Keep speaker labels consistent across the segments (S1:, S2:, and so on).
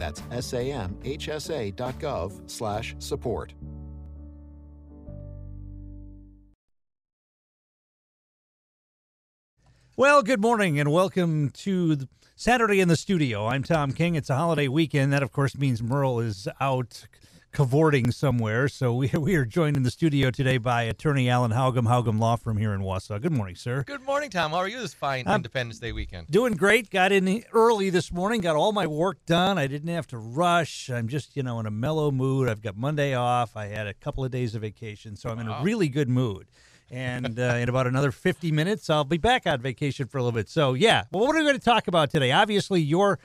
S1: That's samhsa.gov/support.
S2: Well, good morning and welcome to Saturday in the studio. I'm Tom King. It's a holiday weekend. That, of course, means Merle is out cavorting somewhere. So we, we are joined in the studio today by attorney Alan Haugum, Haugum Law Firm here in Wausau. Good morning, sir.
S3: Good morning, Tom. How are you this fine
S2: I'm
S3: Independence Day weekend?
S2: Doing great. Got in early this morning. Got all my work done. I didn't have to rush. I'm just, you know, in a mellow mood. I've got Monday off. I had a couple of days of vacation, so I'm in a really good mood. And uh, in about another 50 minutes, I'll be back on vacation for a little bit. So, yeah. Well, what are we going to talk about today? Obviously, your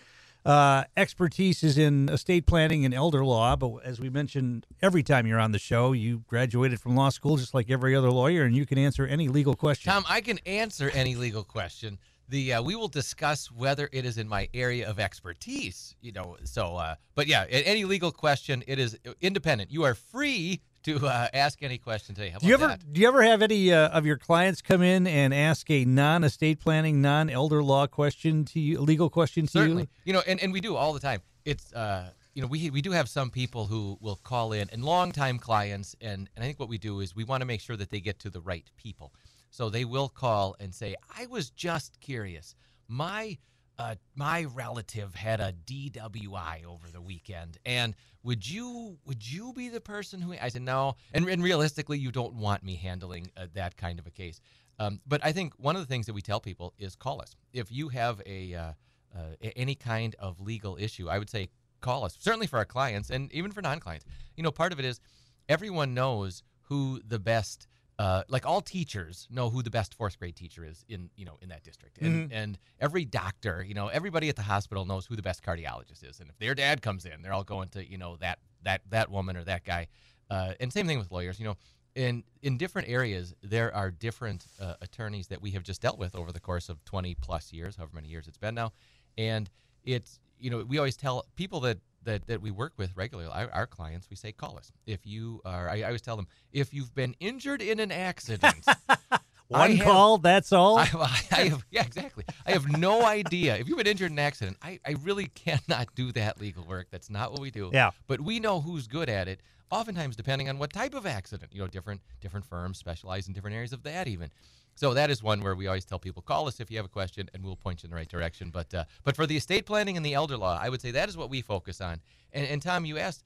S2: uh, expertise is in estate planning and elder law. But as we mentioned every time you're on the show, you graduated from law school just like every other lawyer, and you can answer any legal question.
S3: Tom, I can answer any legal question. The uh, we will discuss whether it is in my area of expertise. You know, so uh, but yeah, any legal question, it is independent. You are free to uh, ask any question today. How
S2: Do you ever
S3: that?
S2: do you ever have any uh, of your clients come in and ask a non-estate planning, non-elder law question to you, legal question to
S3: Certainly.
S2: you?
S3: You know, and, and we do all the time. It's uh, you know, we we do have some people who will call in and longtime clients, and and I think what we do is we want to make sure that they get to the right people. So they will call and say, "I was just curious. My uh, my relative had a DWI over the weekend, and would you would you be the person who?" I said, "No." And, and realistically, you don't want me handling uh, that kind of a case. Um, but I think one of the things that we tell people is call us if you have a uh, uh, any kind of legal issue. I would say call us certainly for our clients and even for non-clients. You know, part of it is everyone knows who the best. Uh, like all teachers know who the best fourth grade teacher is in you know in that district, and and every doctor, you know, everybody at the hospital knows who the best cardiologist is, and if their dad comes in, they're all going to you know that that that woman or that guy, uh, and same thing with lawyers, you know, in in different areas there are different uh, attorneys that we have just dealt with over the course of 20 plus years however many years it's been now. And it's you know we always tell people that that, that we work with regularly our, our clients we say call us. If you are I, I always tell them if you've been injured in an accident
S2: One
S3: have-
S2: call, that's all.
S3: I, I have, yeah, exactly. I have no idea. If you've been injured in an accident, I, I really cannot do that legal work. That's not what we do.
S2: Yeah.
S3: But we know who's good at it. Oftentimes, depending on what type of accident, you know, different different firms specialize in different areas of that even. So that is one where we always tell people call us if you have a question, and we'll point you in the right direction. But uh, but for the estate planning and the elder law, I would say that is what we focus on. And, and Tom, you asked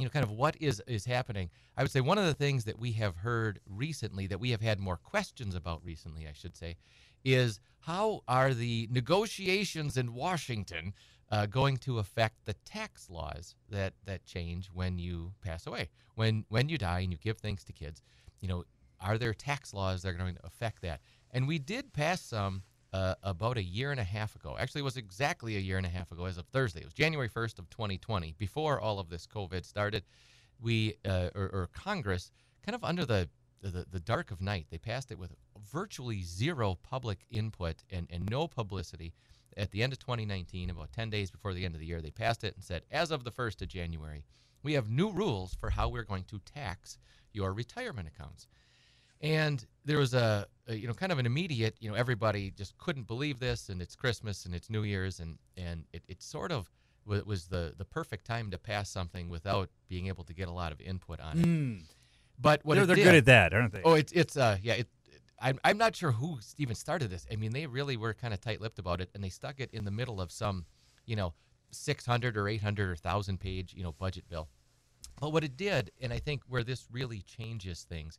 S3: you know, kind of what is is happening. I would say one of the things that we have heard recently, that we have had more questions about recently, I should say, is how are the negotiations in Washington uh, going to affect the tax laws that that change when you pass away, when when you die and you give things to kids? You know, are there tax laws that are going to affect that? And we did pass some uh, about a year and a half ago. Actually, it was exactly a year and a half ago as of Thursday. It was January 1st of 2020, before all of this COVID started. We, uh, or, or Congress, kind of under the, the the dark of night, they passed it with virtually zero public input and, and no publicity. At the end of 2019, about 10 days before the end of the year, they passed it and said, as of the 1st of January, we have new rules for how we're going to tax your retirement accounts and there was a, a you know kind of an immediate you know everybody just couldn't believe this and it's christmas and it's new year's and and it, it sort of wa- was the the perfect time to pass something without being able to get a lot of input on it
S2: Mm.
S3: but what
S2: They're, they're
S3: did,
S2: good at that, aren't they?
S3: oh it's it's uh yeah it I'm, I'm not sure who even started this. I mean, they really were kind of tight-lipped about it, and they stuck it in the middle of some, you know, 600 or 800 or 1,000 page, you know, budget bill. But what it did, and I think where this really changes things,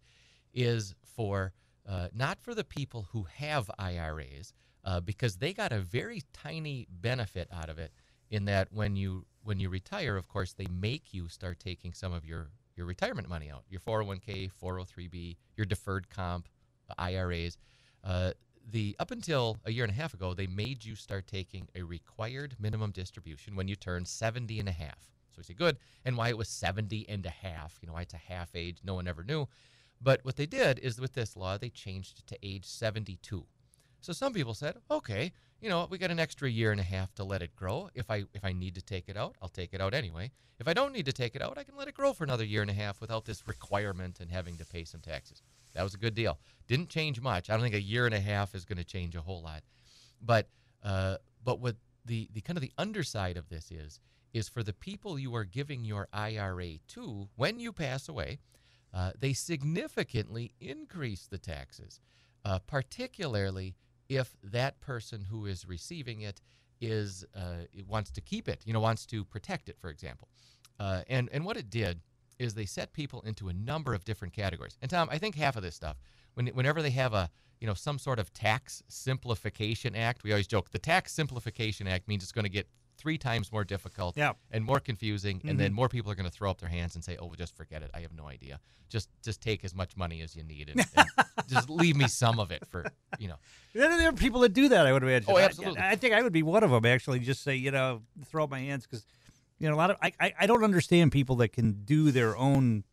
S3: is for uh, not for the people who have IRAs, uh, because they got a very tiny benefit out of it. In that, when you when you retire, of course, they make you start taking some of your your retirement money out, your 401k, 403b, your deferred comp, uh, IRAs. Uh, the up until a year and a half ago, they made you start taking a required minimum distribution when you turn 70 and a half. So we say good, and why it was 70 and a half. You know, why it's a half age, no one ever knew. But what they did is with this law, they changed it to age 72. So some people said, okay, you know, we got an extra year and a half to let it grow. If I if I need to take it out, I'll take it out anyway. If I don't need to take it out, I can let it grow for another year and a half without this requirement and having to pay some taxes. That was a good deal. Didn't change much. I don't think a year and a half is going to change a whole lot. But uh, but what the the kind of the underside of this is is for the people you are giving your IRA to when you pass away, uh, they significantly increase the taxes, uh, particularly if that person who is receiving it is uh, wants to keep it, you know, wants to protect it, for example. Uh, and and what it did is they set people into a number of different categories. And Tom, I think half of this stuff, when, whenever they have a you know some sort of tax simplification act, we always joke the tax simplification act means it's going to get three times more difficult
S2: Yeah.
S3: and more confusing, and then mm-hmm. more people are going to throw up their hands and say, "Oh, well, just forget it. I have no idea. Just just take as much money as you need, and, and just leave me some of it for you know."
S2: There there are people that do that. I would imagine.
S3: Oh,
S2: I-
S3: absolutely.
S2: I, I think I would be one of them. Actually, just say you know, throw up my hands because you know a lot of I, I I don't understand people that can do their own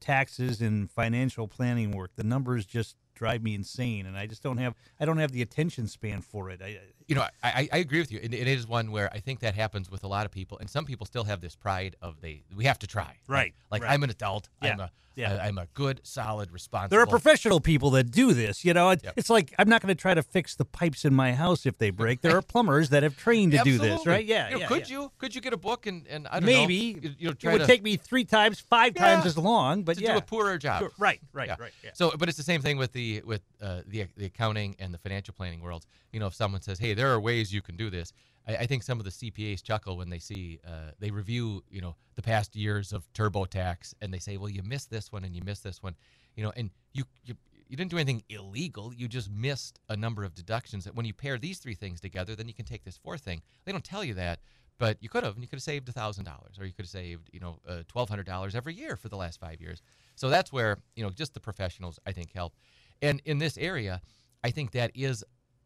S2: taxes and financial planning work. The numbers just drive me insane, and I just don't have I don't have the attention span for it. I,
S3: you know, I, I- I agree with you. It, it is one where I think that happens with a lot of people, and some people still have this pride of they we have to try.
S2: Right,
S3: Like
S2: right.
S3: I'm an adult.
S2: Yeah,
S3: I'm a
S2: yeah.
S3: I- I'm a good, solid, responsible.
S2: there are professional people that do this. You know, it,
S3: Yep.
S2: it's like I'm not going to try to fix the pipes in my house if they break. There are plumbers that have trained to do this, right? Yeah,
S3: You know,
S2: yeah,
S3: could
S2: yeah.
S3: you could you get a book and and I don't
S2: Maybe
S3: know, you, know,
S2: it would
S3: to,
S2: take me three times, five
S3: Yeah,
S2: times as long, but
S3: to
S2: yeah,
S3: do a poorer job.
S2: Sure, right, right, right. Yeah.
S3: So, but it's the same thing with the with uh, the the accounting and the financial planning worlds. You know, if someone says, "Hey, there are ways you can do this," I, I think some of the CPAs chuckle when they see uh, they review, you know, the past years of TurboTax, and they say, "Well, you missed this one and you missed this one," you know, and you you. You didn't do anything illegal. You just missed a number of deductions. That when you pair these three things together, then you can take this fourth thing. They don't tell you that, but you could have, and you could have saved thousand dollars, or you could have saved, you know, uh, twelve hundred dollars every year for the last five years. So that's where you know just the professionals I think help. And in this area, I think that is,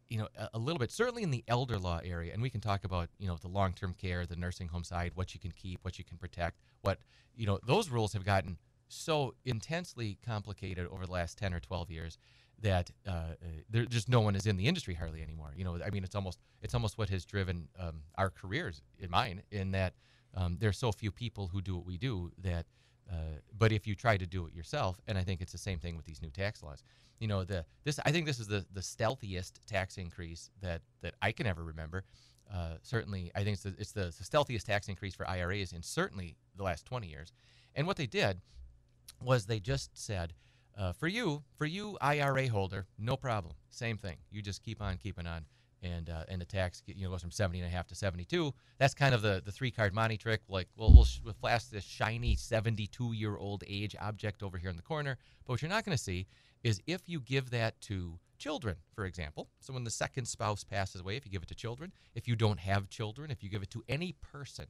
S3: you know, a, a little bit certainly in the elder law area, and we can talk about you know the long term care, the nursing home side, what you can keep, what you can protect, what you know those rules have gotten so intensely complicated over the last 10 or 12 years that uh, uh, there just no one is in the industry hardly anymore. You know, I mean, it's almost it's almost what has driven um, our careers in mine in that um, there's so few people who do what we do that. Uh, but if you try to do it yourself, and I think it's the same thing with these new tax laws. You know, the this I think this is the the stealthiest tax increase that that I can ever remember. Uh, certainly, I think it's the, it's the, stealthiest tax increase for IRAs in certainly the last 20 years. And what they did was they just said, uh, for you, for you IRA holder, no problem, same thing. You just keep on keeping on, and uh, and the tax you know goes from 70 and a half to 72. That's kind of the the three card money trick. Like, well, we'll, we'll flash this shiny 72 year old age object over here in the corner. But what you're not going to see is if you give that to children, for example. So when the second spouse passes away, if you give it to children, if you don't have children, if you give it to any person,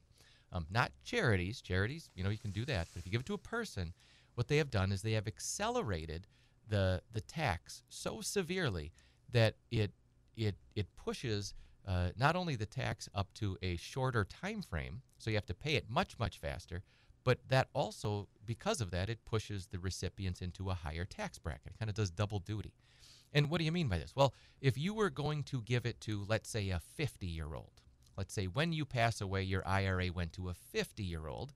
S3: um, not charities. Charities, you know, you can do that. But if you give it to a person, what they have done is they have accelerated the the tax so severely that it it it pushes uh, not only the tax up to a shorter time frame, so you have to pay it much much faster, but that also because of that it pushes the recipients into a higher tax bracket. It kind of does double duty. And what do you mean by this? Well, if you were going to give it to, let's say, a 50 year old, let's say when you pass away, your IRA went to a 50 year old,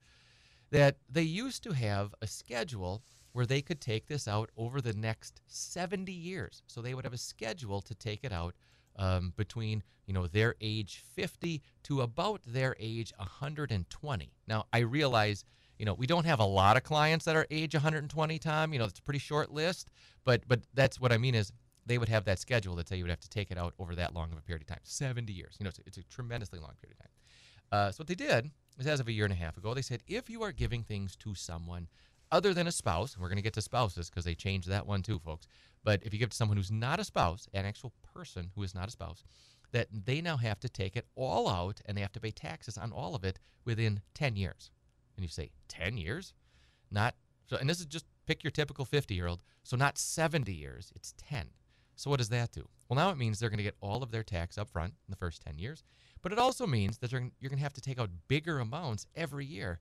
S3: that they used to have a schedule where they could take this out over the next 70 years. So they would have a schedule to take it out um, between you know their age 50 to about their age 120. Now I realize you know we don't have a lot of clients that are age 120. Tom, you know it's a pretty short list, but but that's what I mean is they would have that schedule that say you would have to take it out over that long of a period of time 70 years. You know it's, it's a tremendously long period of time. Uh, so what they did is, as of a year and a half ago, they said if you are giving things to someone other than a spouse, and we're going to get to spouses because they changed that one too, folks. But if you give to someone who's not a spouse, an actual person who is not a spouse, that they now have to take it all out and they have to pay taxes on all of it within 10 years. And you say, 10 years? Not so, and this is just pick your typical 50 year old. So not 70 years, it's 10. So what does that do? Well, now it means they're going to get all of their tax up front in the first 10 years, but it also means that you're going to have to take out bigger amounts every year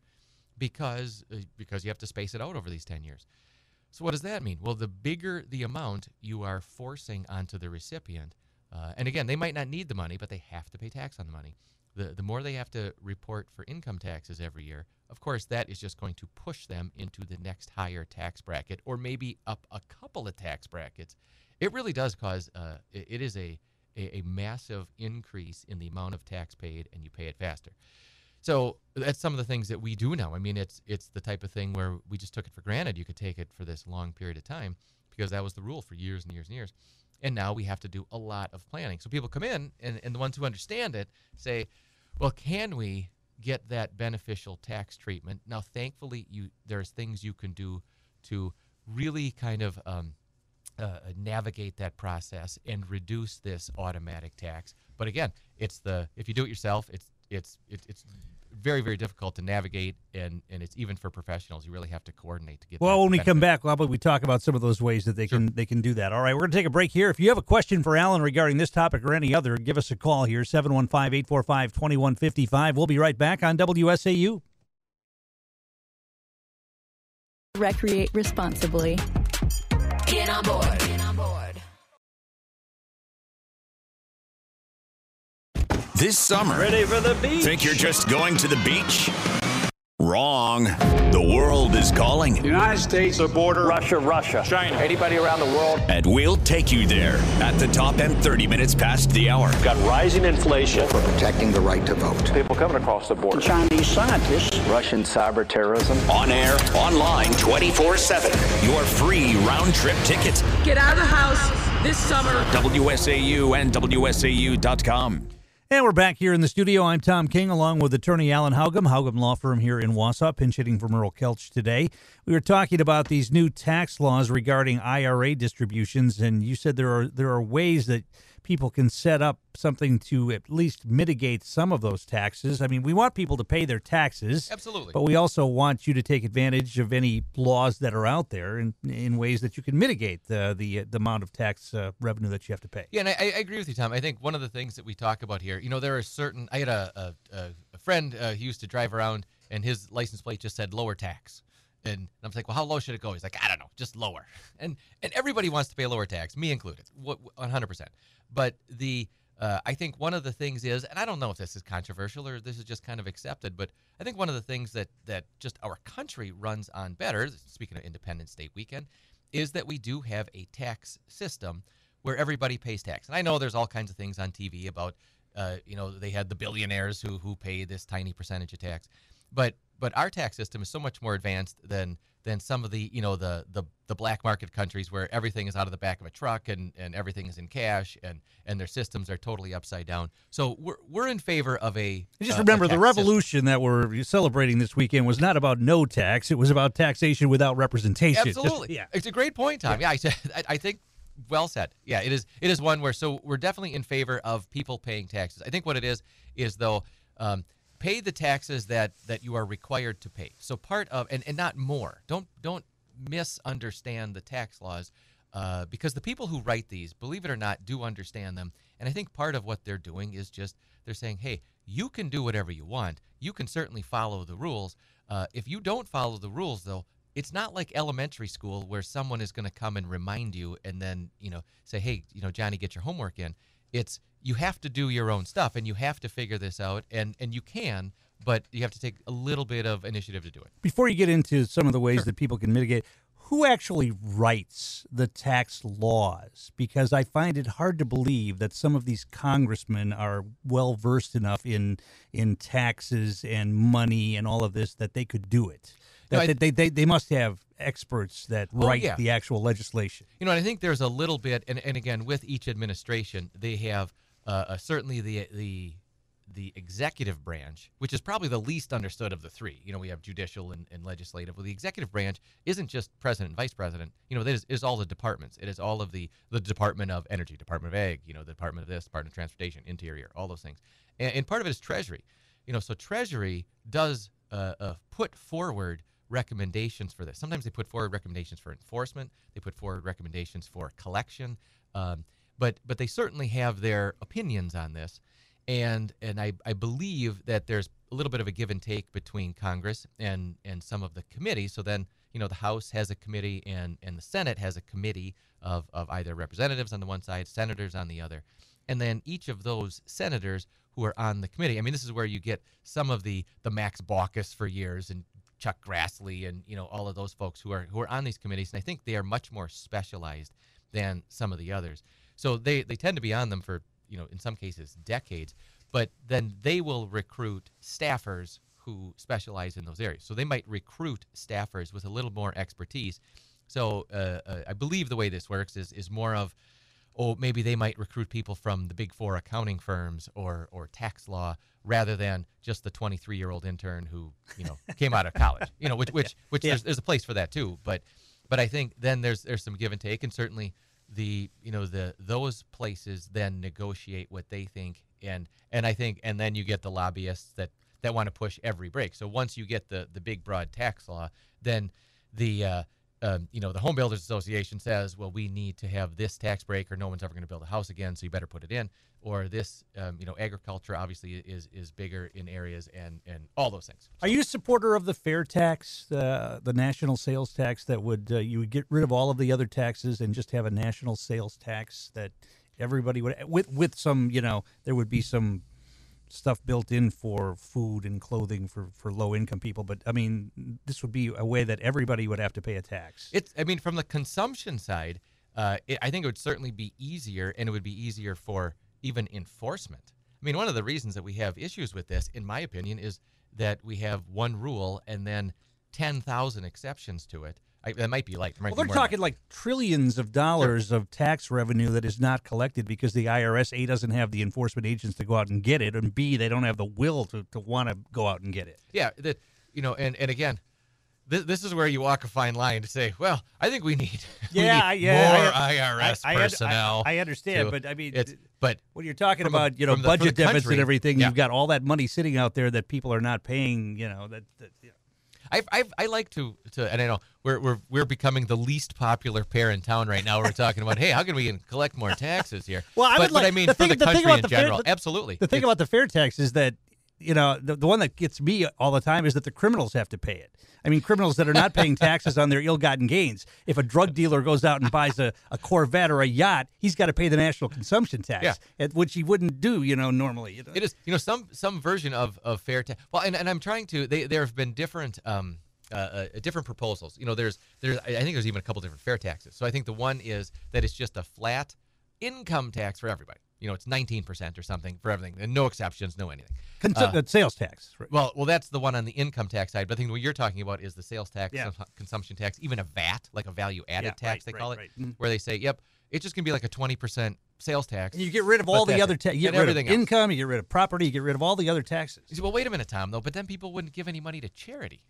S3: because uh, because you have to space it out over these 10 years. So what does that mean? Well, the bigger the amount you are forcing onto the recipient, uh, and again, they might not need the money, but they have to pay tax on the money. The, the more they have to report for income taxes every year, of course, that is just going to push them into the next higher tax bracket, or maybe up a couple of tax brackets. It really does cause uh, it, it is a a, a massive increase in the amount of tax paid, and you pay it faster. So that's some of the things that we do now. I mean, it's it's the type of thing where we just took it for granted. You could take it for this long period of time because that was the rule for years and years and years. And now we have to do a lot of planning. So people come in, and, and the ones who understand it say, well, can we get that beneficial tax treatment? Now, thankfully, you there's things you can do to really kind of um, uh, navigate that process and reduce this automatic tax. But again, it's the if you do it yourself, it's it's it's, it's very very difficult to navigate and and it's even for professionals you really have to coordinate to get
S2: well
S3: that
S2: when we come
S3: benefit.
S2: back how about we talk about some of those ways that they
S3: Sure.
S2: can they can do that all right we're going to take a break here if you have a question for alan regarding this topic or any other give us a call here 715-845-2155 we'll be right back on wsau
S1: Recreate responsibly.
S4: Get on board. Get on board.
S5: This summer,
S2: ready for the beach
S5: think you're just going to the beach? Wrong. The world is calling,
S6: United States, the border,
S7: Russia, Russia,
S6: China.
S7: anybody around the world.
S5: and we'll take you there at the top end 30 minutes past the hour.
S7: Got rising inflation,
S8: protecting the right to vote.
S7: people coming across the border.
S6: Chinese scientists.
S7: Russian cyber terrorism.
S5: On air, online, 24 7. Your free round trip ticket.
S4: Get out of the house this summer.
S5: WSAU and WSAU.com.
S2: And we're back here in the studio. I'm Tom King, along with attorney Alan Haugum, Haugum Law Firm here in Wausau, pinch hitting for Merle Kelch today. We were talking about these new tax laws regarding IRA distributions, and you said there are there are ways that people can set up something to at least mitigate some of those taxes. I mean, we want people to pay their taxes,
S3: Absolutely.
S2: but we also want you to take advantage of any laws that are out there in, in ways that you can mitigate the the, the amount of tax uh, revenue that you have to pay.
S3: Yeah, and I, I agree with you, Tom. I think one of the things that we talk about here, you know, there are certain. I had a a, a, friend uh, who used to drive around, and his license plate just said lower tax. And I'm like, well, how low should it go? He's like, I don't know, just lower. And and everybody wants to pay lower tax, me included, 100. percent But the uh, I think one of the things is, and I don't know if this is controversial or this is just kind of accepted, but I think one of the things that that just our country runs on better, speaking of Independence Day weekend, is that we do have a tax system where everybody pays tax. And I know there's all kinds of things on TV about, uh, you know, they had the billionaires who who pay this tiny percentage of tax, but but our tax system is so much more advanced than than some of the you know the the, the black market countries where everything is out of the back of a truck and, and everything is in cash and and their systems are totally upside down. So we're we're in favor of a
S2: And Just
S3: uh, a
S2: remember, the
S3: tax system.
S2: revolution that we're celebrating this weekend was not about no tax; it was about taxation without representation. Just-
S3: Absolutely.
S2: yeah.
S3: It's a great point, Tom. Yeah, I said I, I think well said. Yeah, it is it is one where so we're definitely in favor of people paying taxes. I think what it is is though um, pay the taxes that that you are required to pay. So part of and, and not more. Don't don't misunderstand the tax laws. Uh, because the people who write these, believe it or not, do understand them. And I think part of what they're doing is just they're saying, hey, you can do whatever you want. You can certainly follow the rules. Uh, if you don't follow the rules, though, it's not like elementary school where someone is going to come and remind you and then, you know, say, hey, you know, Johnny, get your homework in. It's you have to do your own stuff and you have to figure this out and and you can, but you have to take a little bit of initiative to do it.
S2: Before you get into some of the ways that people can mitigate, who actually writes the tax laws? Because I find it hard to believe that some of these congressmen are well versed enough in in taxes and money and all of this that they could do it.
S3: No, I-
S2: they, they they must have experts that
S3: Oh,
S2: write
S3: yeah.
S2: the actual legislation.
S3: You know, I think there's a little bit, and, and again, with each administration, they have uh, uh, certainly the the the executive branch, which is probably the least understood of the three. You know, we have judicial and, and legislative. Well, the executive branch isn't just president and vice president. You know, it is, is all the departments. It is all of the the Department of Energy, Department of Ag, you know, the Department of this, Department of Transportation, Interior, all those things. And, and part of it is Treasury. You know, so Treasury does uh, uh, put forward recommendations for this. Sometimes they put forward recommendations for enforcement. They put forward recommendations for collection. Um, but but they certainly have their opinions on this, and and I, I believe that there's a little bit of a give and take between Congress and and some of the committees. So then you know the House has a committee and and the Senate has a committee of of either representatives on the one side, senators on the other, and then each of those senators who are on the committee. I mean, this is where you get some of the the Max Baucus for years and Chuck Grassley and you know all of those folks who are who are on these committees, and I think they are much more specialized than some of the others. So they they tend to be on them for you know, in some cases, decades. But then they will recruit staffers who specialize in those areas. So they might recruit staffers with a little more expertise. So uh, uh, I believe the way this works is is more of oh, maybe they might recruit people from the big four accounting firms or or tax law rather than just the 23 year old intern who you know came out of college. You know, which which which
S2: Yeah.
S3: there's, there's a place for that too. But but I think then there's there's some give and take, and certainly the you know the those places then negotiate what they think, and and I think and then you get the lobbyists that that want to push every break. So once you get the the big broad tax law, then the uh, um, you know the Home Builders Association says, well, we need to have this tax break, or no one's ever going to build a house again, so you better put it in. Or this, um, you know, agriculture obviously is is bigger in areas, and and all those things.
S2: Are you a supporter of the fair tax, uh, the national sales tax that would uh, you would get rid of all of the other taxes and just have a national sales tax that everybody would with with some you know there would be some stuff built in for food and clothing for for low income people, but I mean this would be a way that everybody would have to pay a tax.
S3: It's, I mean, from the consumption side, uh, it, I think it would certainly be easier, and it would be easier for even enforcement. I mean, one of the reasons that we have issues with this, in my opinion, is that we have one rule and then ten thousand exceptions to it. I, that might be like. might
S2: Well,
S3: be
S2: they're talking like trillions of dollars of tax revenue that is not collected because the IRS A doesn't have the enforcement agents to go out and get it, and B they don't have the will to, to want to go out and get it.
S3: Yeah, that you know, and and again, this, this is where you walk a fine line to say, well, I think we need, we
S2: Yeah,
S3: need
S2: I- yeah,
S3: more
S2: I-
S3: IRS
S2: I- un- I-
S3: personnel.
S2: I understand,
S3: to-
S2: but I mean,
S3: it's but
S2: When you're talking
S3: From a-
S2: about you know
S3: from the- from
S2: budget
S3: deficits
S2: and everything,
S3: yeah.
S2: you've got all that money sitting out there that people are not paying. You know that. that.
S3: I I I like to to and I know we're we're we're becoming the least popular pair in town right now. We're talking about hey, how can we collect more taxes here?
S2: Well, I
S3: but,
S2: would
S3: but I mean
S2: the
S3: for
S2: thing-
S3: the
S2: the thing
S3: country
S2: about
S3: in
S2: the fair-
S3: general,
S2: the-
S3: absolutely.
S2: The thing
S3: It's-
S2: about the fair tax is that you know the, the one that gets me all the time is that the criminals have to pay it. I mean, criminals that are not paying taxes on their ill-gotten gains. If a drug dealer goes out and buys a, a Corvette or a yacht, he's got to pay the national consumption tax,
S3: Yeah.
S2: at- which he wouldn't do, you know, normally. You know?
S3: It is, you know, some some version of of fair tax. Well, and, and I'm trying to. They, there have been different um uh, uh, different proposals. You know, there's there's I think there's even a couple different fair taxes. So I think the one is that it's just a flat income tax for everybody. You know, it's 19% or something for everything, and no exceptions, no anything.
S2: Consu-
S3: Uh,
S2: sales tax. right.
S3: Well, well, that's the one on the income tax side. But I think what you're talking about is the sales tax,
S2: Yeah.
S3: cons- consumption tax, even a VAT, like a value added
S2: Yeah,
S3: tax,
S2: right,
S3: they call
S2: right,
S3: it,
S2: right. Mhm.
S3: where they say, "Yep, it's just gonna be like a 20% sales tax."
S2: And you get rid of all the other
S3: it.
S2: tax. You get rid of
S3: else.
S2: income. You get rid of property. You get rid of all the other taxes.
S3: You say, well, wait a minute, Tom, though, but then people wouldn't give any money to charity.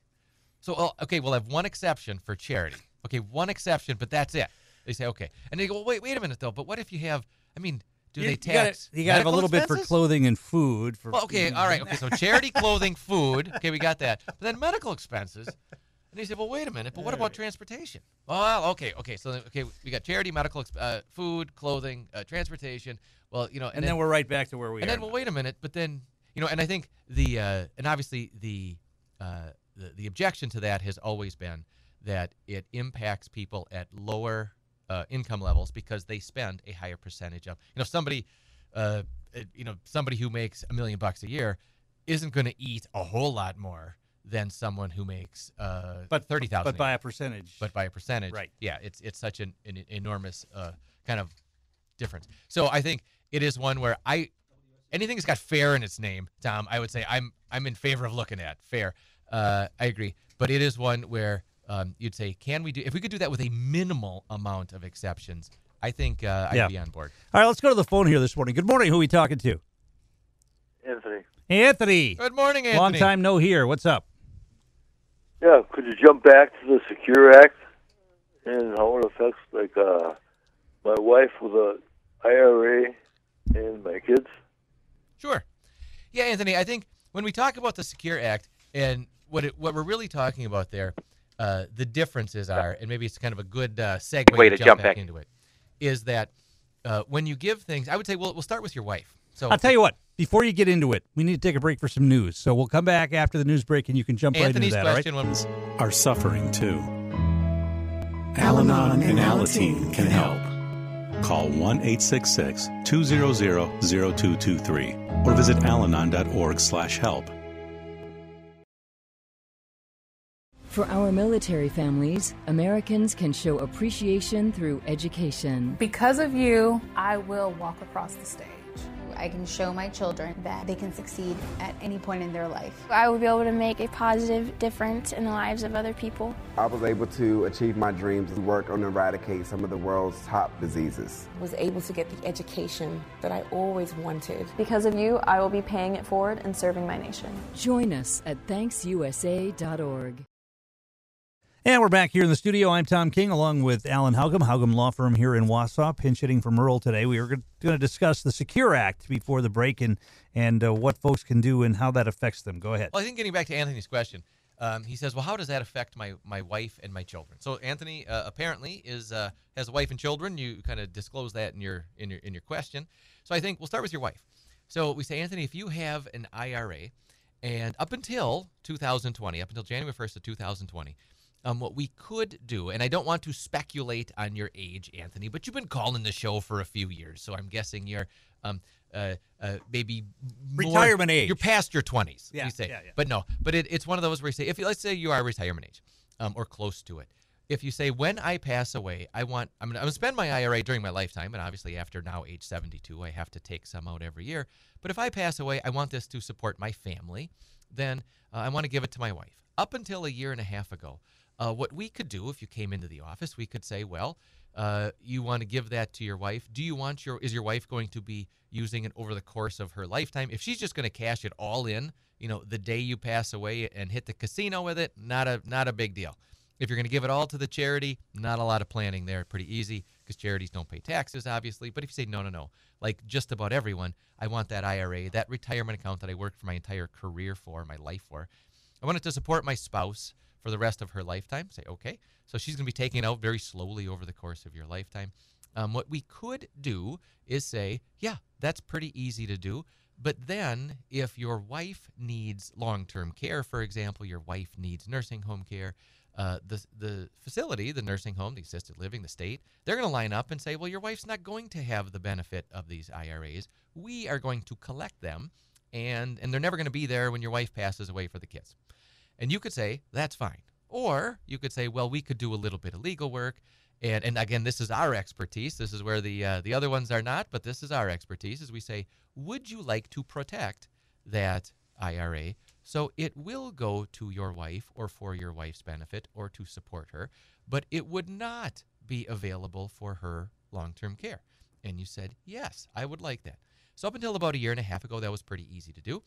S3: So, oh, okay, we'll have one exception for charity. Okay, one exception, but that's it. They say, okay. And they go, well, wait, wait a minute, though, but what if you have, I mean, do
S2: you,
S3: they
S2: you gotta-
S3: tax?
S2: You got to have a
S3: medical
S2: little bit for clothing and food. For
S3: Well, okay, all right, okay, so charity, clothing, food. Okay, we got that. But then medical expenses. And he said, well, wait a minute, but what about transportation? Well, okay, okay, so then- okay, we got charity, medical, exp- uh, food, clothing, uh, transportation. Well, you know,
S2: and, then, we're right back to where we are.
S3: and
S2: are.
S3: then well wait a minute but then you know and i think the uh, and obviously the, uh, the the objection to that has always been that it impacts people at lower uh, income levels because they spend a higher percentage of you know somebody uh, you know somebody who makes a million bucks a year isn't going to eat a whole lot more than someone who makes uh,
S2: but
S3: thirty thousand
S2: but by a percentage.
S3: but by a percentage.
S2: Right.
S3: Yeah, it's it's such an, an enormous uh, kind of difference. So I think it is one where I anything that's got fair in its name, Tom, I would say I'm I'm in favor of looking at fair. Uh, I agree, but it is one where um, you'd say, can we do if we could do that with a minimal amount of exceptions? I think uh, I'd
S2: Yeah.
S3: be on board.
S2: all right, let's go to the phone here this morning. Good morning. Who are we talking to?
S8: Anthony.
S2: Anthony.
S3: Good morning, Anthony.
S2: Long time no hear. What's up?
S8: Yeah, could you jump back to the Secure Act and how it affects like uh my wife with a IRA and my kids?
S3: Sure. Yeah, Anthony, I think when we talk about the Secure Act and what it, what we're really talking about there, uh, the differences are, and maybe it's kind of a good uh, segue
S7: Way
S3: to
S7: to
S3: jump,
S7: jump
S3: back,
S7: back.
S3: into it, is that uh, when you give things, I would say, well, we'll start with your wife. So
S2: I'll tell you what. Before you get into it, we need to take a break for some news. So we'll come back after the news break, and you can jump
S3: Anthony's
S2: right into that. All right?
S3: question when
S9: are suffering too. Al Anon and Alateen can help. Call 1 866 200 0223 or visit alanon.org slash help.
S10: For our military families, Americans can show appreciation through education.
S11: Because of you, I will walk across the stage. I can show my children that they can succeed at any point in their life.
S12: I will be able to make a positive difference in the lives of other people.
S13: I was able to achieve my dreams and work on eradicate some of the world's top diseases.
S14: I Was able to get the education that I always wanted.
S15: Because of you, I will be paying it forward and serving my nation.
S10: Join us at ThanksUSA.org.
S2: And we're back here in the studio. I'm Tom King along with Alan Haugum, Haugum Law Firm here in Wausau, pinch hitting for Merle today. We are going to discuss the Secure Act before the break and, and uh, what folks can do and how that affects them. Go ahead.
S3: Well, I think getting back to Anthony's question, um, he says, "Well, how does that affect my, my wife and my children?" So Anthony uh, apparently is uh, has a wife and children. You kind of disclose that in your in your in your question. So I think we'll start with your wife. So we say, Anthony, if you have an IRA, and up until 2020, up until January 1st of 2020, um, what we could do, and I don't want to speculate on your age, Anthony, but you've been calling the show for a few years, so I'm guessing you're um, uh, uh, maybe more-
S2: Retirement age.
S3: You're past your 20s.
S2: Yeah,
S3: you say.
S2: yeah, yeah.
S3: But no, but it, it's one of those where you say, if you, let's say you are retirement age, um, or close to it. If you say, when I pass away, I want, I'm going to spend my IRA during my lifetime, and obviously after now age 72, I have to take some out every year. But if I pass away, I want this to support my family, then uh, I want to give it to my wife. Up until a year and a half ago, uh, what we could do if you came into the office, we could say, well, uh, you want to give that to your wife. Do you want your is your wife going to be using it over the course of her lifetime? If she's just going to cash it all in, you know, the day you pass away and hit the casino with it, not a not a big deal. If you're going to give it all to the charity, not a lot of planning there. Pretty easy because charities don't pay taxes, obviously. But if you say no, no, no, like just about everyone, I want that IRA, that retirement account that I worked for my entire career for, my life for. I want it to support my spouse for the rest of her lifetime. Say, okay. So she's going to be taking it out very slowly over the course of your lifetime. Um, what we could do is say, yeah, that's pretty easy to do. But then, if your wife needs long term care, for example, your wife needs nursing home care, uh, the, the facility, the nursing home, the assisted living, the state, they're going to line up and say, well, your wife's not going to have the benefit of these IRAs. We are going to collect them, and, and they're never going to be there when your wife passes away for the kids. And you could say, that's fine. Or you could say, well, we could do a little bit of legal work. And, and again, this is our expertise. This is where the, uh, the other ones are not, but this is our expertise. Is we say, would you like to protect that IRA so it will go to your wife or for your wife's benefit or to support her, but it would not be available for her long term care? And you said, yes, I would like that. So up until about a year and a half ago, that was pretty easy to do.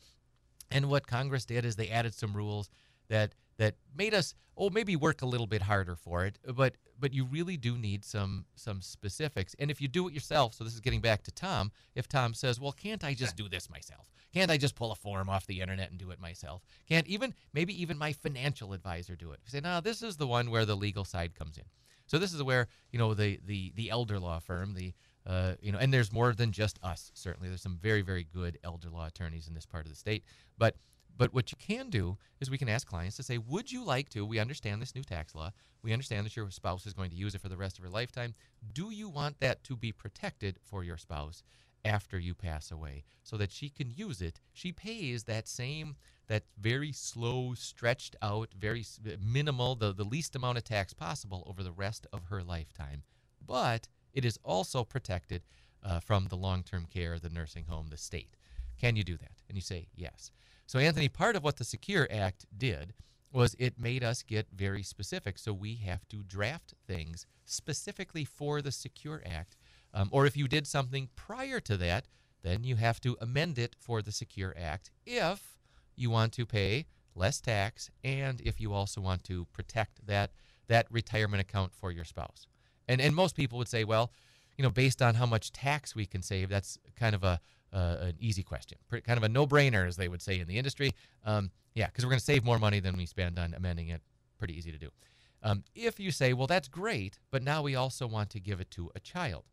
S3: And what Congress did is they added some rules that that made us oh maybe work a little bit harder for it but but you really do need some some specifics. And if you do it yourself so this is getting back to tom if tom says well can't i just do this myself? Can't i just pull a form off the internet and do it myself? Can't even maybe even my financial advisor do it. Say no this is the one where the legal side comes in. So this is where you know the the the elder law firm the uh, you know, and there's more than just us. Certainly, there's some very, very good elder law attorneys in this part of the state. But but what you can do is we can ask clients to say, would you like to? We understand this new tax law. We understand that your spouse is going to use it for the rest of her lifetime. Do you want that to be protected for your spouse after you pass away so that she can use it? She pays that same, that very slow, stretched out, very minimal, the, the least amount of tax possible over the rest of her lifetime. But it is also protected uh, from the long term care, the nursing home, the state. Can you do that? And you say, yes. So, Anthony, part of what the Secure Act did was it made us get very specific. So, we have to draft things specifically for the Secure Act. Um, or if you did something prior to that, then you have to amend it for the Secure Act if you want to pay less tax and if you also want to protect that that retirement account for your spouse. And and most people would say, well, you know, based on how much tax we can save, that's kind of a uh, an easy question, Pretty, kind of a no-brainer, as they would say in the industry. Um, yeah, because we're going to save more money than we spend on amending it. Pretty easy to do. Um, if you say, well, that's great, but now we also want to give it to a child.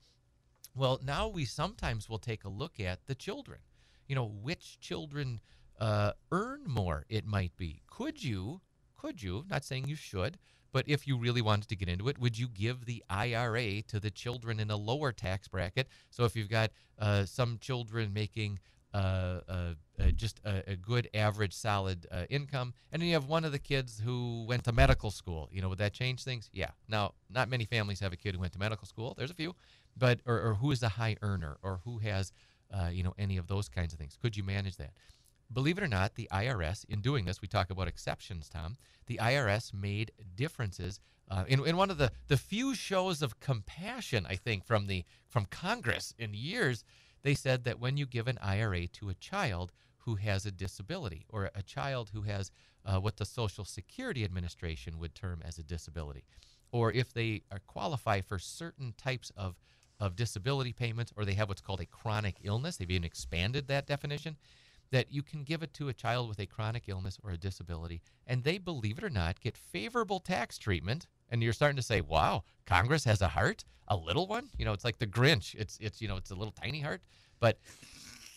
S3: Well, now we sometimes will take a look at the children. You know, which children uh, earn more? It might be. Could you? Could you? Not saying you should, but if you really wanted to get into it, would you give the IRA to the children in a lower tax bracket? So if you've got uh, some children making uh, uh, uh, just a, a good average solid uh, income, and then you have one of the kids who went to medical school, you know, would that change things? Yeah. Now, not many families have a kid who went to medical school. There's a few, but or, or who is a high earner or who has uh, you know, any of those kinds of things. Could you manage that? Believe it or not, the IRS, in doing this, we talk about exceptions, Tom. The IRS made differences uh, in, in one of the, the few shows of compassion, I think, from the from Congress in years. They said that when you give an IRA to a child who has a disability or a child who has uh, what the Social Security Administration would term as a disability, or if they are qualify for certain types of of disability payments, or they have what's called a chronic illness, they've even expanded that definition that you can give it to a child with a chronic illness or a disability, and they, believe it or not, get favorable tax treatment. And you're starting to say, "Wow, Congress has a heart, a little one." You know, it's like the Grinch. It's it's you know, it's a little tiny heart, but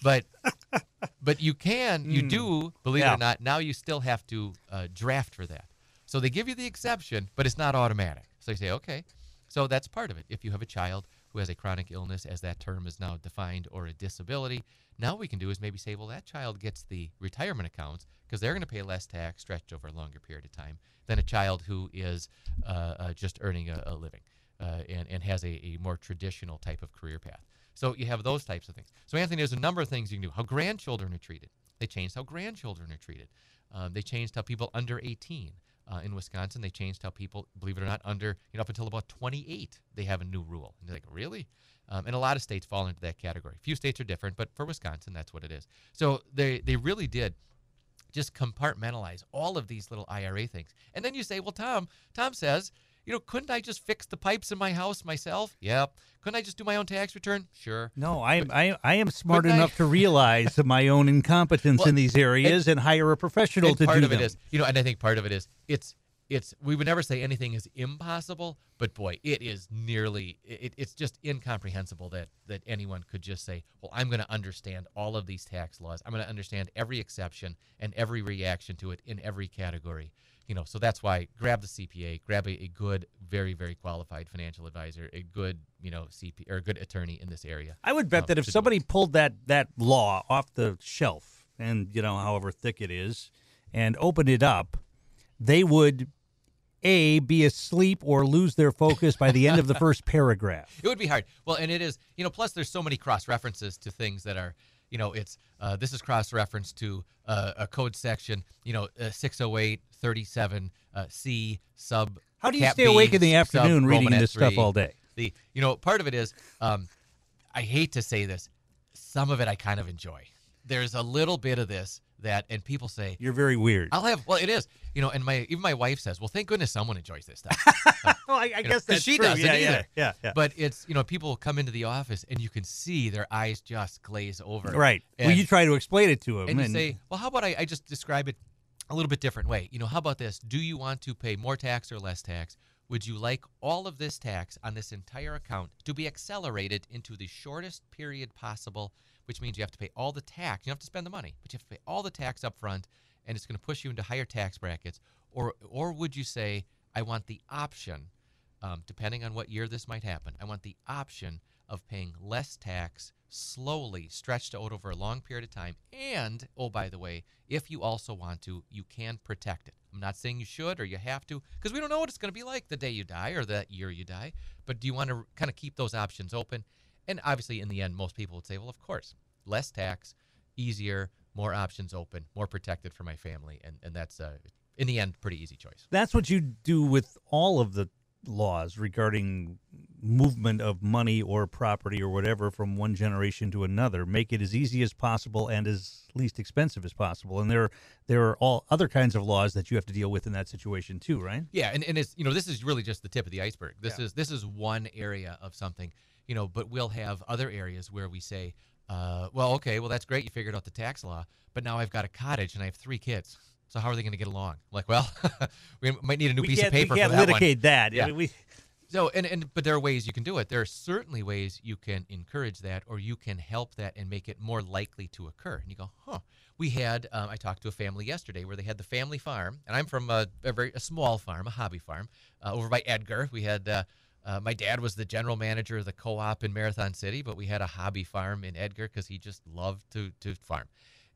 S3: but but you can, you
S2: Mm.
S3: do, believe it or not. Now you still have to uh, draft for that. So they give you the exception, but it's not automatic. So you say, okay. So that's part of it. If you have a child who has a chronic illness, as that term is now defined, or a disability, now what we can do is maybe say, well, that child gets the retirement accounts because they're going to pay less tax stretched over a longer period of time than a child who is uh, uh, just earning a, a living uh, and, and has a, a more traditional type of career path. So you have those types of things. So Anthony, there's a number of things you can do. How grandchildren are treated. They changed how grandchildren are treated. Um, they changed how people under 18 uh, in Wisconsin. They changed how people, believe it or not, under you know up until about 28, they have a new rule. And they're like, really? Um, and a lot of states fall into that category. A few states are different, but for Wisconsin, that's what it is. So they they really did just compartmentalize all of these little IRA things. And then you say, well, Tom, Tom says, you know, couldn't I just fix the pipes in my house myself? Yep. Couldn't I just do my own tax return? Sure.
S2: No, I am I, I am smart
S3: Couldn't I-
S2: enough to realize my own incompetence
S3: Well,
S2: in these areas and, hire a professional
S3: and
S2: to
S3: part
S2: do
S3: of
S2: them.
S3: it is, you know, and I think part of it is it's it's we would never say anything is impossible, but boy, it is nearly it, it's just incomprehensible that that anyone could just say, well, I'm going to understand all of these tax laws. I'm going to understand every exception and every reaction to it in every category. You know, so that's why grab the CPA, grab a, a good, very, very qualified financial advisor, a good, you know, CP or a good attorney in this area.
S2: I would bet
S3: um,
S2: that if
S3: to do it.
S2: somebody pulled that that law off the shelf and you know however thick it is and opened it up, they would a be asleep or lose their focus by the end of the first paragraph.
S3: It would be hard. Well, and it is, you know, plus there's so many cross references to things that are, you know, it's uh, this is cross reference to uh, a code section, you know, uh, 608 37 uh, C sub.
S2: How do you stay awake in the afternoon reading
S3: Romanet
S2: this stuff all day?
S3: The you know part of it is, um, I hate to say this, some of it I kind of enjoy. There's a little bit of this that, and people say
S2: You're very weird.
S3: I'll have. Well, it is, you know, and my even my wife says, well, thank goodness someone enjoys this stuff.
S2: well, I, I
S3: You know, she
S2: true.
S3: doesn't
S2: yeah,
S3: either.
S2: yeah, yeah, yeah.
S3: But it's you know people come into the office and you can see their eyes just glaze over.
S2: right. well, you try to explain it to them,
S3: and you say, well, how about I, I just describe it a little bit different way? You know, how about this? Do you want to pay more tax or less tax? Would you like all of this tax on this entire account to be accelerated into the shortest period possible, which means you have to pay all the tax. You don't have to spend the money, but you have to pay all the tax up front, and it's going to push you into higher tax brackets. Or, or would you say, I want the option, um, depending on what year this might happen, I want the option of paying less tax slowly, stretched out over a long period of time. And, oh, by the way, if you also want to, you can protect it. I'm not saying you should or you have to, because we don't know what it's going to be like the day you die or that year you die. But do you want to kind of keep those options open? And obviously, in the end, most people would say, well, of course, less tax, easier, more options open, more protected for my family. And, and that's, uh, in the end, pretty easy choice.
S2: That's what you do with all of the laws regarding movement of money or property or whatever from one generation to another. Make it as easy as possible and as least expensive as possible. And there, there are all other kinds of laws that you have to deal with in that situation too, right?
S3: Yeah, and, and it's you know this is really just the tip of the iceberg. This is this is one area of something, you know, but we'll have other areas where we say, uh, well, okay, well that's great, you figured out the tax law, but now I've got a cottage and I have three kids. So how are they going to get along? Like, well, we might need a new
S2: We
S3: piece of
S2: we
S3: paper
S2: can't
S3: for that
S2: litigate
S3: one.
S2: that.
S3: Yeah.
S2: I mean, we-
S3: So and and but there are ways you can do it. There are certainly ways you can encourage that, or you can help that and make it more likely to occur. And you go, huh? We had um, I talked to a family yesterday where they had the family farm, and I'm from a, a very a small farm, a hobby farm, uh, over by Edgar. We had. Uh, uh, my dad was the general manager of the co-op in Marathon City, but we had a hobby farm in Edgar because he just loved to to farm,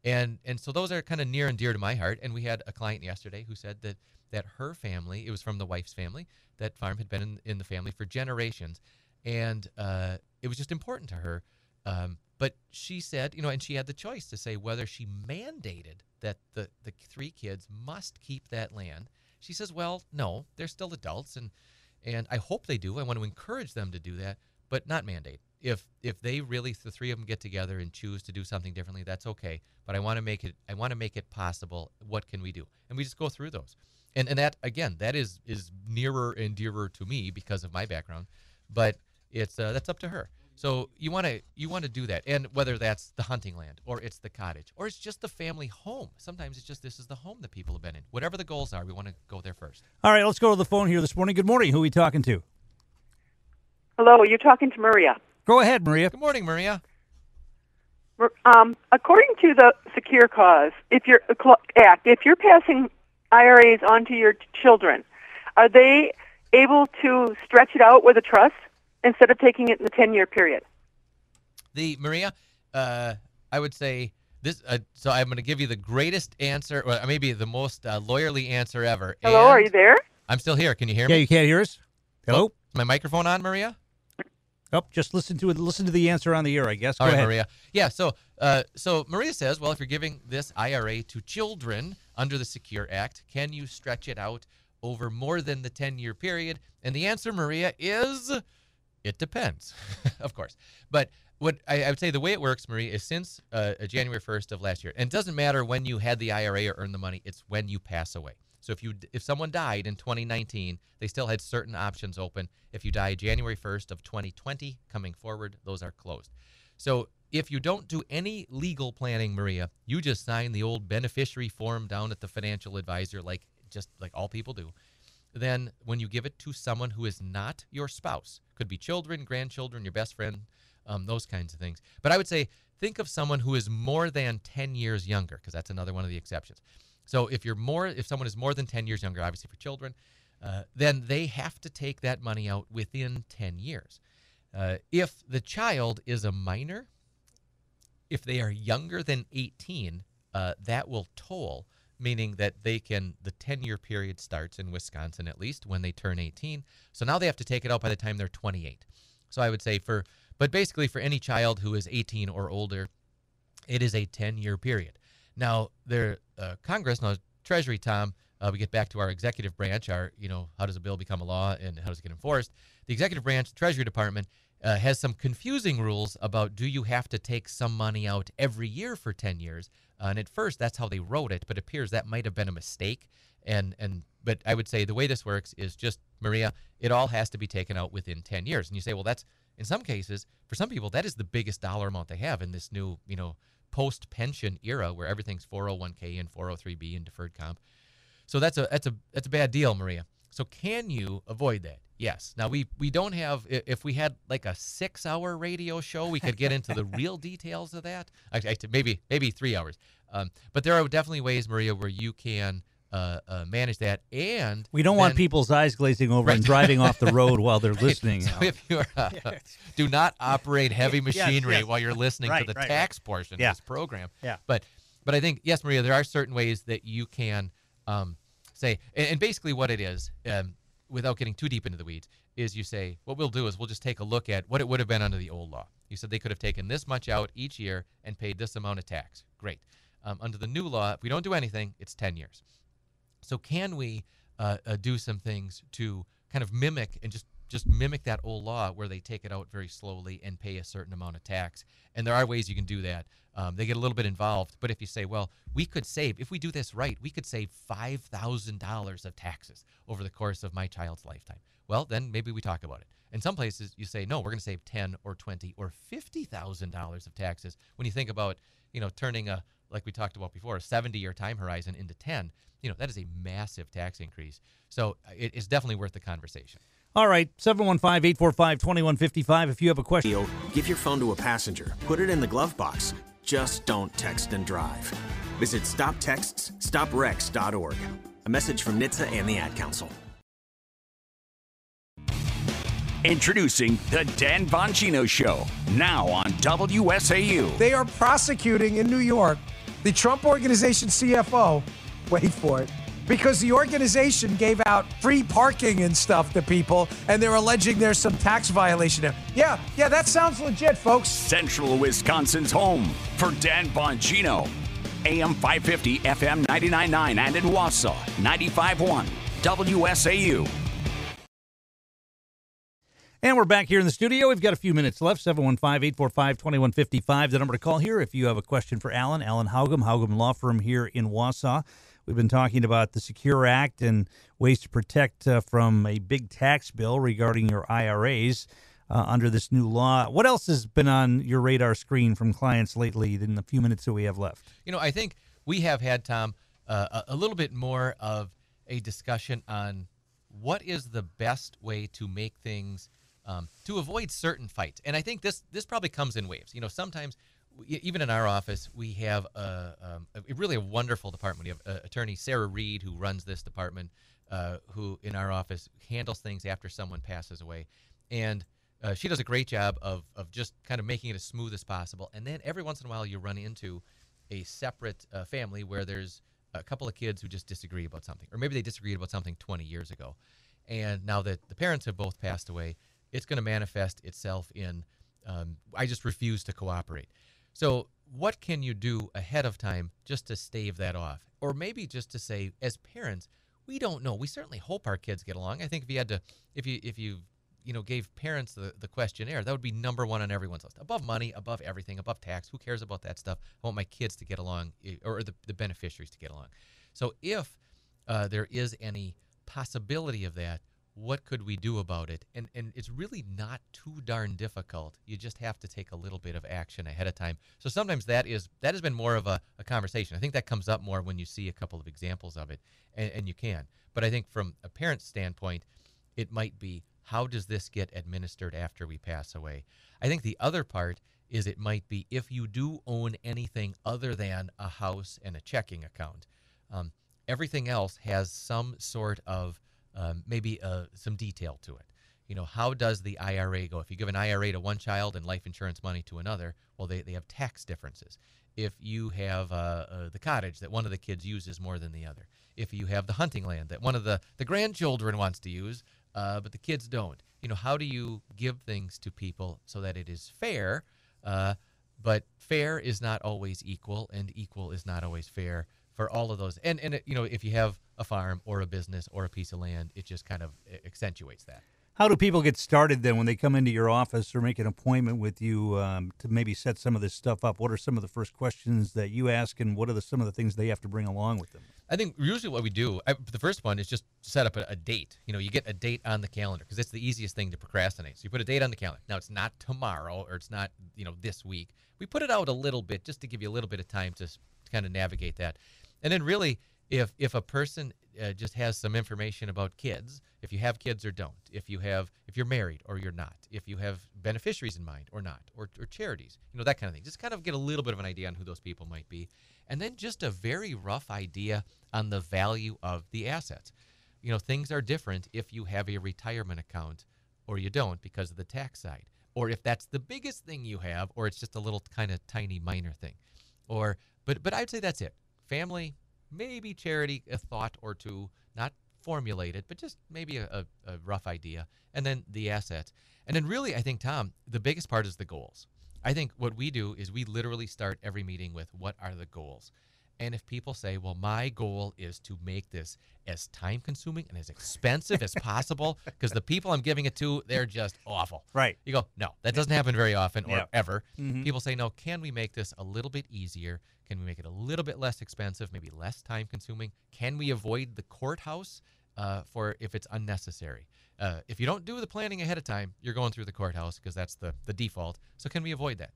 S3: and and so those are kind of near and dear to my heart. And we had a client yesterday who said that that her family, it was from the wife's family, that farm had been in, in the family for generations, and uh, it was just important to her. Um, but she said, you know, and she had the choice to say whether she mandated that the, the three kids must keep that land. She says, well, no, they're still adults, and and I hope they do. I want to encourage them to do that, but not mandate. If if they really the three of them get together and choose to do something differently, that's okay. But I want to make it I want to make it possible. What can we do? And we just go through those. And and that again, that is is nearer and dearer to me because of my background. But it's uh, that's up to her. So you want to you want to do that, and whether that's the hunting land or it's the cottage or it's just the family home. Sometimes it's just this is the home that people have been in. Whatever the goals are, we want to go there first.
S2: All right, let's go to the phone here this morning. Good morning. Who are we talking to?
S16: Hello, you're talking to Maria.
S2: Go ahead, Maria.
S3: Good morning, Maria.
S16: Um, according to the Secure Cause, if you're Act, if you're passing IRAs onto your children, are they able to stretch it out with a trust instead of taking it in the 10 year period?
S3: The Maria, uh, I would say this. Uh, so I'm going to give you the greatest answer, or maybe the most uh, lawyerly answer ever.
S16: Hello,
S3: and
S16: are you there?
S3: I'm still here. Can you hear me?
S2: Yeah, you can't hear us. Hello.
S3: Oh, is my microphone on, Maria?
S2: Oh, just listen to it. Listen to the answer on the air, I guess. Go
S3: All right,
S2: ahead.
S3: Maria. Yeah. So, uh, so Maria says, well, if you're giving this IRA to children under the Secure Act, can you stretch it out over more than the 10-year period? And the answer, Maria, is it depends, of course. But what I, I, would say the way it works, Marie, is since uh, January 1st of last year, and it doesn't matter when you had the IRA or earned the money, it's when you pass away. So if you if someone died in 2019, they still had certain options open. If you die January 1st of 2020 coming forward, those are closed. So if you don't do any legal planning, Maria, you just sign the old beneficiary form down at the financial advisor like just like all people do. Then when you give it to someone who is not your spouse, could be children, grandchildren, your best friend, um, those kinds of things. But I would say think of someone who is more than 10 years younger because that's another one of the exceptions. So if you're more, if someone is more than 10 years younger, obviously for children, uh, then they have to take that money out within 10 years. Uh, if the child is a minor, if they are younger than 18, uh, that will toll, meaning that they can, the 10 year period starts in Wisconsin at least when they turn 18. So now they have to take it out by the time they're 28. So I would say for, but basically for any child who is 18 or older, it is a 10 year period. Now, there, uh, Congress, now Treasury, Tom, uh, we get back to our executive branch, our, you know, how does a bill become a law and how does it get enforced? The executive branch, Treasury Department, uh, has some confusing rules about do you have to take some money out every year for 10 years? Uh, and at first, that's how they wrote it, but it appears that might have been a mistake. And, and, but I would say the way this works is just, Maria, it all has to be taken out within 10 years. And you say, well, that's, in some cases, for some people, that is the biggest dollar amount they have in this new, you know, post pension era where everything's 401k and 403b and deferred comp. So that's a that's a that's a bad deal, Maria. So can you avoid that? Yes. Now we we don't have if we had like a 6-hour radio show, we could get into the real details of that. Actually, maybe maybe 3 hours. Um, but there are definitely ways, Maria, where you can uh, uh, manage that. And
S2: we don't
S3: then,
S2: want people's eyes glazing over
S3: Right.
S2: and driving off the road while they're
S3: Right.
S2: listening.
S3: So if you're, uh, do not operate heavy machinery
S2: yes.
S3: while you're listening
S2: Right,
S3: to the
S2: right,
S3: tax portion
S2: Yeah.
S3: of this program.
S2: Yeah.
S3: But but I think yes, Maria, there are certain ways that you can um, say, and, and basically what it is, um, without getting too deep into the weeds, is you say what we'll do is we'll just take a look at what it would have been under the old law. You said they could have taken this much out each year and paid this amount of tax. Great. Um, under the new law, if we don't do anything, it's 10 years. So can we uh, uh, do some things to kind of mimic and just just mimic that old law where they take it out very slowly and pay a certain amount of tax? And there are ways you can do that. Um, they get a little bit involved, but if you say, well, we could save if we do this right, we could save five thousand dollars of taxes over the course of my child's lifetime. Well, then maybe we talk about it. In some places, you say, no, we're going to save ten or twenty or fifty thousand dollars of taxes. When you think about, you know, turning a like we talked about before, a 70 year time horizon into 10, you know, that is a massive tax increase. So uh, it is definitely worth the conversation.
S2: All right, 715 845 2155. If you have a question,
S17: Give your phone to a passenger. Put it in the glove box. Just don't text and drive. Visit stoptextsstopwrecks.org. A message from NHTSA and the Ad Council.
S5: Introducing the Dan Bongino Show, now on WSAU.
S18: They are prosecuting in New York the Trump Organization CFO, wait for it, because the organization gave out free parking and stuff to people, and they're alleging there's some tax violation there. Yeah, yeah, that sounds legit, folks.
S5: Central Wisconsin's home for Dan Bongino. AM 550, FM 99.9, and in Wausau, 95.1, WSAU.
S2: And we're back here in the studio. We've got a few minutes left 715 845 2155. The number to call here if you have a question for Alan. Alan Hougum, Hougum Law Firm here in Wausau. We've been talking about the Secure Act and ways to protect uh, from a big tax bill regarding your IRAs uh, under this new law. What else has been on your radar screen from clients lately in the few minutes that we have left?
S3: You know, I think we have had, Tom, uh, a, a little bit more of a discussion on what is the best way to make things um, to avoid certain fights. And I think this this probably comes in waves. You know, sometimes even in our office, we have a, um, a really a wonderful department. We have uh, attorney Sarah Reed, who runs this department, uh, who in our office handles things after someone passes away, and uh, she does a great job of of just kind of making it as smooth as possible. And then every once in a while, you run into a separate uh, family where there's a couple of kids who just disagree about something, or maybe they disagreed about something 20 years ago, and now that the parents have both passed away, it's going to manifest itself in um, I just refuse to cooperate. So, what can you do ahead of time just to stave that off? Or maybe just to say, as parents, we don't know. We certainly hope our kids get along. I think if you had to, if you, if you, you know, gave parents the, the questionnaire, that would be number one on everyone's list. Above money, above everything, above tax. Who cares about that stuff? I want my kids to get along, eh, or the, the beneficiaries to get along. So, if uh, there is any possibility of that, what could we do about it? And and it's really not too darn difficult. You just have to take a little bit of action ahead of time. So sometimes that is that has been more of a, a conversation. I think that comes up more when you see a couple of examples of it, and, and you can. But I think from a parent's standpoint, it might be how does this get administered after we pass away? I think the other part is it might be if you do own anything other than a house and a checking account. Um, everything else has some sort of um, maybe uh, some detail to it. You know, how does the IRA go? If you give an IRA to one child and life insurance money to another, well, they, they have tax differences. If you have uh, uh, the cottage that one of the kids uses more than the other, if you have the hunting land that one of the, the grandchildren wants to use, uh, but the kids don't, you know, how do you give things to people so that it is fair? Uh, but fair is not always equal, and equal is not always fair for all of those. And and you know, if you have a farm or a business or a piece of land, it just kind of accentuates that.
S2: How do people get started then when they come into your office or make an appointment with you um, to maybe set some of this stuff up? What are some of the first questions that you ask, and what are the, some of the things they have to bring along with them?
S3: I think usually what we do, I, the first one is just set up a, a date. You know, you get a date on the calendar because it's the easiest thing to procrastinate. So you put a date on the calendar. Now it's not tomorrow or it's not you know this week. We put it out a little bit just to give you a little bit of time to, to kind of navigate that. And then really, if if a person uh, just has some information about kids, if you have kids or don't, if you have if you're married or you're not, if you have beneficiaries in mind or not, or, or charities, you know that kind of thing. Just kind of get a little bit of an idea on who those people might be, and then just a very rough idea on the value of the assets. You know, things are different if you have a retirement account or you don't because of the tax side, or if that's the biggest thing you have, or it's just a little kind of tiny minor thing, or but but I'd say that's it family, maybe charity, a thought or two, not formulated, but just maybe a, a, a, rough idea, and then the assets. And then, really, I think, Tom, the biggest part is the goals. I think what we do is we literally start every meeting with what are the goals? And if people say, well, my goal is to make this as time consuming and as expensive as possible, because the people I'm giving it to, they're just awful.
S2: Right.
S3: You go, no, that doesn't happen very often or
S2: Yeah.
S3: ever.
S2: Mhm.
S3: People say, no, can we make this a little bit easier? Can we make it a little bit less expensive, maybe less time consuming? Can we avoid the courthouse uh, for if it's unnecessary? Uh, if you don't do the planning ahead of time, you're going through the courthouse because that's the, the default. So can we avoid that?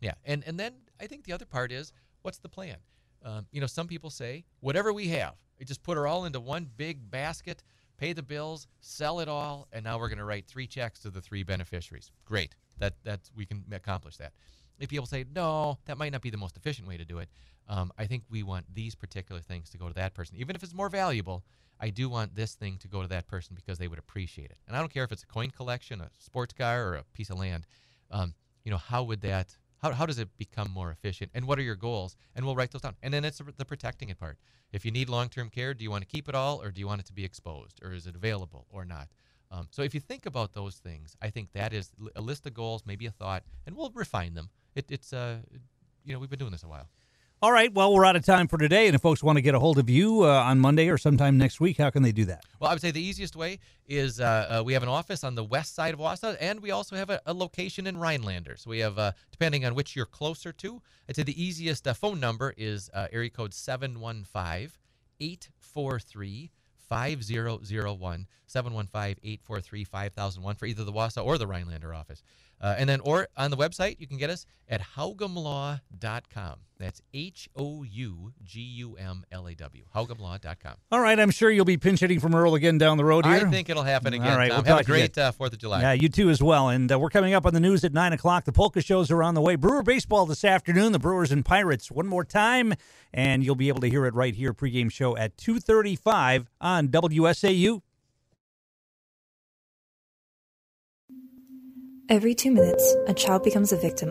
S3: Yeah. And, and then I think the other part is what's the plan? Um, you know, some people say, whatever we have, we just put her all into one big basket, pay the bills, sell it all, and now we're going to write three checks to the three beneficiaries. Great. That that's we can accomplish that. If people say no, that might not be the most efficient way to do it. Um, I think we want these particular things to go to that person, even if it's more valuable. I do want this thing to go to that person because they would appreciate it. And I don't care if it's a coin collection, a sports car, or a piece of land. Um, you know, how would that How, how does it become more efficient? And what are your goals? And we'll write those down. And then it's the protecting it part. If you need long term care, do you want to keep it all or do you want it to be exposed or is it available or not? Um, so if you think about those things, I think that is a list of goals, maybe a thought, and we'll refine them. It, it's, uh, you know, we've been doing this a while.
S2: All right. Well, we're out of time for today. And if folks want to get a hold of you uh, on Monday or sometime next week, how can they do that?
S3: Well, I would say the easiest way is uh, uh, we have an office on the west side of Wausau, and we also have a, a location in Rhinelander. So we have, uh, depending on which you're closer to, I'd say the easiest uh, phone number is uh, area code 715 843 5001 715 843 5001 for either the Wausau or the Rhinelander office. Uh, and then, or on the website, you can get us at hougumlaw.com. That's H O U G U M L A W. Hougumlaw.com.
S2: All right. I'm sure you'll be pinch hitting from Earl again down the road here.
S3: I think it'll happen again.
S2: All right.
S3: Tom.
S2: We'll
S3: Have a great uh, 4th of July.
S2: Yeah, you too as well. And uh, we're coming up on the news at 9 o'clock. The polka shows are on the way. Brewer baseball this afternoon. The Brewers and Pirates one more time. And you'll be able to hear it right here pregame show at 235 on WSAU.
S19: Every two minutes, a child becomes a victim